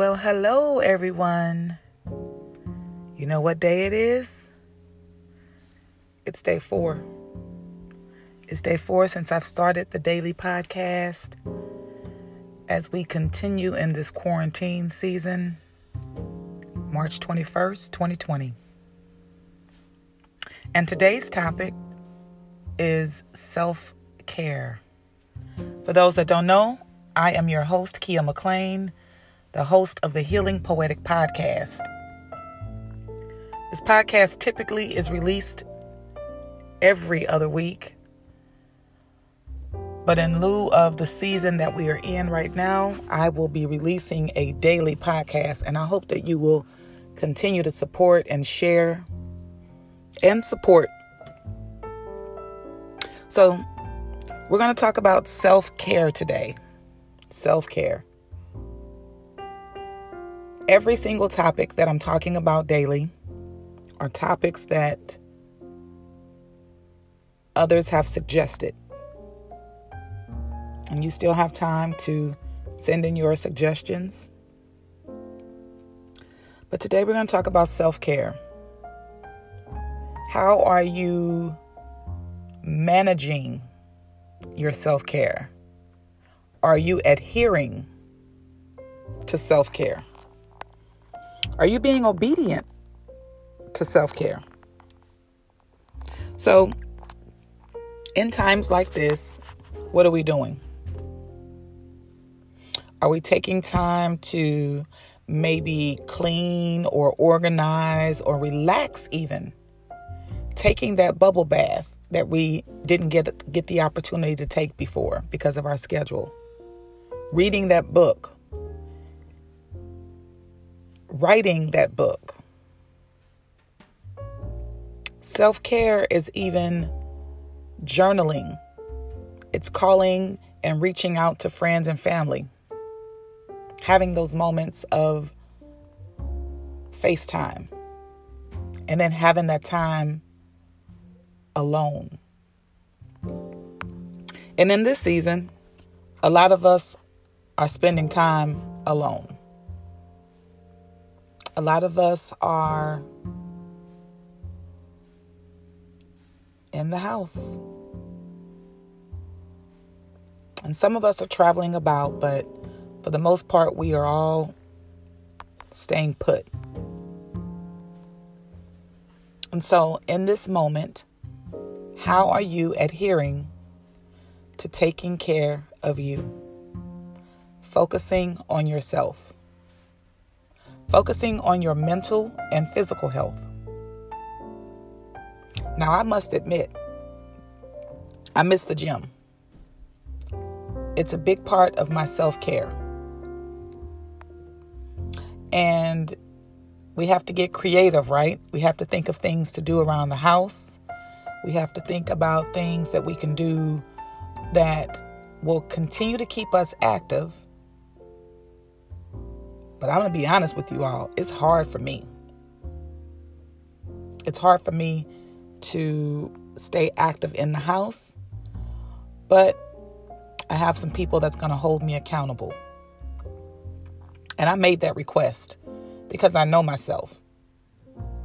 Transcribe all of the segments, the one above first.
Well, hello, everyone. You know what day it is? It's day four. It's day four since I've started the daily podcast as we continue in this quarantine season, March 21st, 2020. And today's topic is self care. For those that don't know, I am your host, Keya McClain, the host of the Healing mm. Poetic Podcast. This podcast typically is released every other week. But in lieu of the season that we are in right now, I will be releasing a daily podcast, and I hope that you will continue to support and share and support. So, we're going to talk about self care today. Self care. Every single topic that I'm talking about daily are topics that others have suggested. And you still have time to send in your suggestions. But today we're going to talk about self care. How are you managing your self care? Are you adhering to self care? Are you being obedient to self care? So, in times like this, what are we doing? Are we taking time to maybe clean or organize or relax even? Taking that bubble bath that we didn't get get the opportunity to take before because of our schedule. Reading that book. Writing that book. Self-care is even journaling. It's calling and reaching out to friends and family. Having those moments of FaceTime. And then having that time alone. And in this season, a lot of us are spending time alone. A lot of us are in the house. And some of us are traveling about, but for the most part, we are all staying put. And so, in this moment, how are you adhering to taking care of you? Focusing on yourself, focusing on your mental and physical health. Now, I must admit, I miss the gym. It's a big part of my self care. And we have to get creative, right? We have to think of things to do around the house. We have to think about things that we can do that will continue to keep us active. But I'm going to be honest with you all, it's hard for me. It's hard for me to stay active in the house, but I have some people that's going to hold me accountable. And I made that request because I know myself.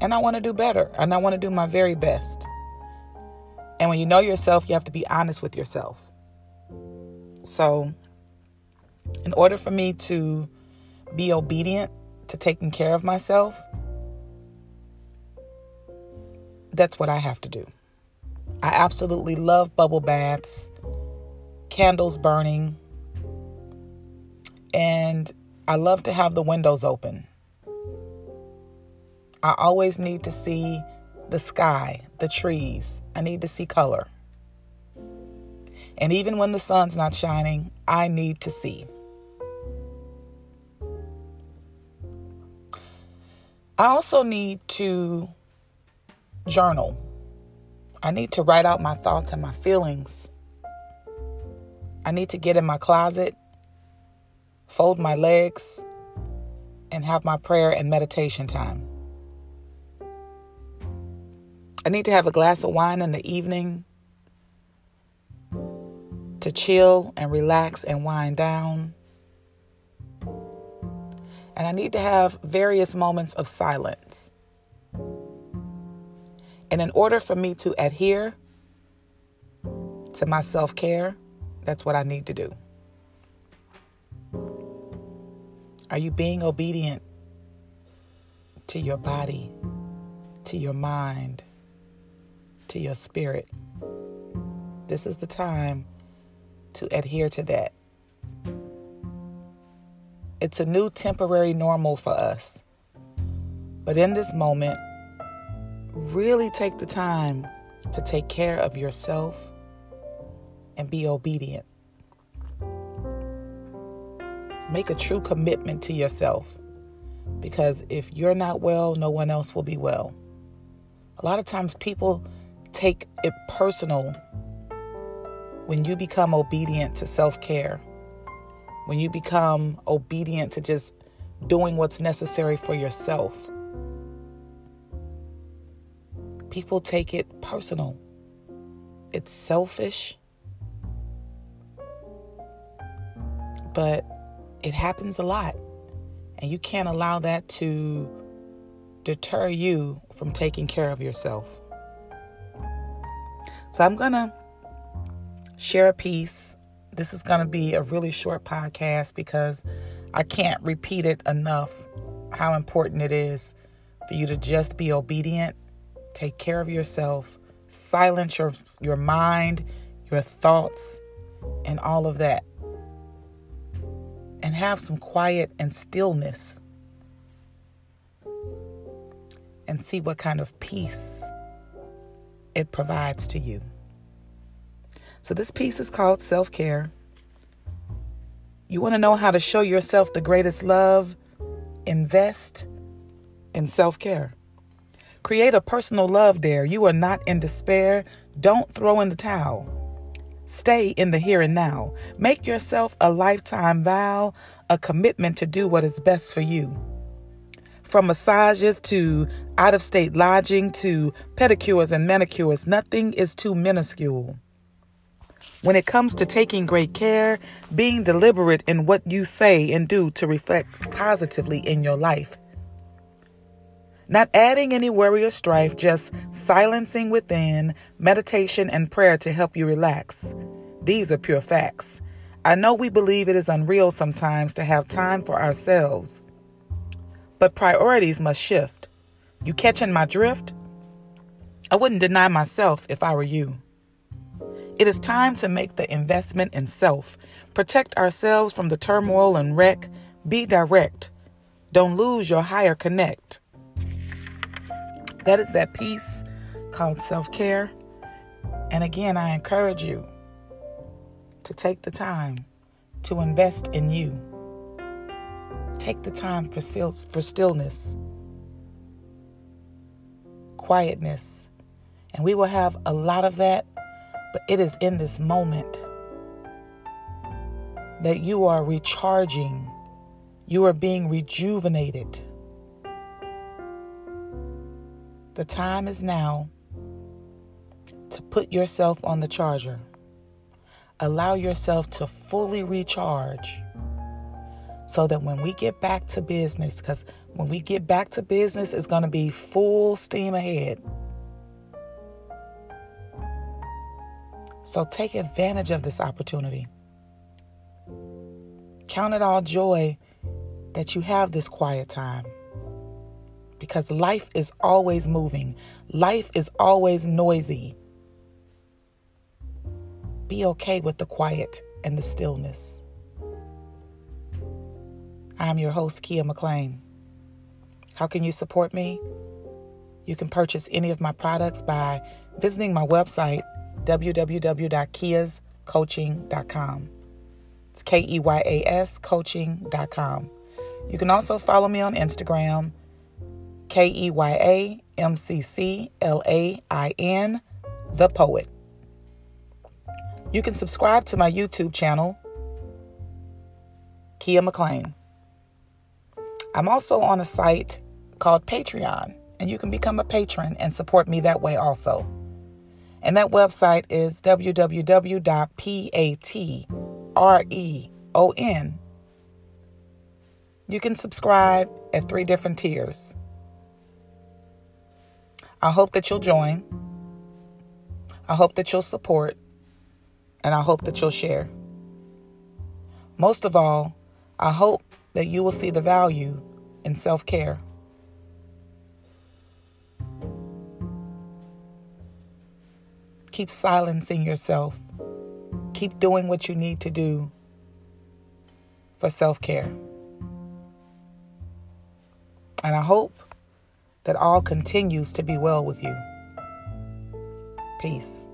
And I want to do better. And I want to do my very best. And when you know yourself, you have to be honest with yourself. So, in order for me to be obedient to taking care of myself, that's what I have to do. I absolutely love bubble baths, candles burning, and I love to have the windows open. I always need to see the sky, the trees. I need to see color. And even when the sun's not shining, I need to see. I also need to journal. I need to write out my thoughts and my feelings. I need to get in my closet, fold my legs, and have my prayer and meditation time. I need to have a glass of wine in the evening to chill and relax and wind down. And I need to have various moments of silence. And in order for me to adhere to my self care, that's what I need to do. Are you being obedient to your body, to your mind, to your spirit? This is the time to adhere to that. It's a new temporary normal for us. But in this moment, really take the time to take care of yourself and be obedient. Make a true commitment to yourself because if you're not well, no one else will be well. A lot of times people take it personal when you become obedient to self care, when you become obedient to just doing what's necessary for yourself. People take it personal. It's selfish. But it happens a lot. And you can't allow that to deter you from taking care of yourself. So I'm going to share a piece. This is going to be a really short podcast because I can't repeat it enough how important it is for you to just be obedient, take care of yourself, silence your, your mind, your thoughts, and all of that and have some quiet and stillness and see what kind of peace it provides to you. So, this piece is called Self Care. You want to know how to show yourself the greatest love? Invest in self care. Create a personal love dare. You are not in despair. Don't throw in the towel. Stay in the here and now. Make yourself a lifetime vow, a commitment to do what is best for you. From massages to out of state lodging to pedicures and manicures, nothing is too minuscule. When it comes to taking great care, being deliberate in what you say and do to reflect positively in your life. Not adding any worry or strife, just silencing within, meditation and prayer to help you relax. These are pure facts. I know we believe it is unreal sometimes to have time for ourselves, but priorities must shift. You catching my drift? I wouldn't deny myself if I were you. It is time to make the investment in self, protect ourselves from the turmoil and wreck, be direct. Don't lose your higher connect. That is that piece called self care. And again, I encourage you to take the time to invest in you. Take the time for, still, for stillness, quietness. And we will have a lot of that, but it is in this moment that you are recharging, you are being rejuvenated. The time is now to put yourself on the charger. Allow yourself to fully recharge so that when we get back to business, because when we get back to business, it's going to be full steam ahead. So take advantage of this opportunity. Count it all joy that you have this quiet time because life is always moving, life is always noisy. Be okay with the quiet and the stillness. I'm your host, Keya McClain. How can you support me? You can purchase any of my products by visiting my website, www.keyascoaching.com. It's K E Y A S coaching.com. You can also follow me on Instagram K E Y A M C C L A I N, The Poet. You can subscribe to my YouTube channel, Keya McClain. I'm also on a site called Patreon, and you can become a patron and support me that way also. And that website is www.patreon You can subscribe at three different tiers. I hope that you'll join. I hope that you'll support. And I hope that you'll share. Most of all, I hope that you will see the value in self care. Keep silencing yourself. Keep doing what you need to do for self care. And I hope that all continues to be well with you. Peace.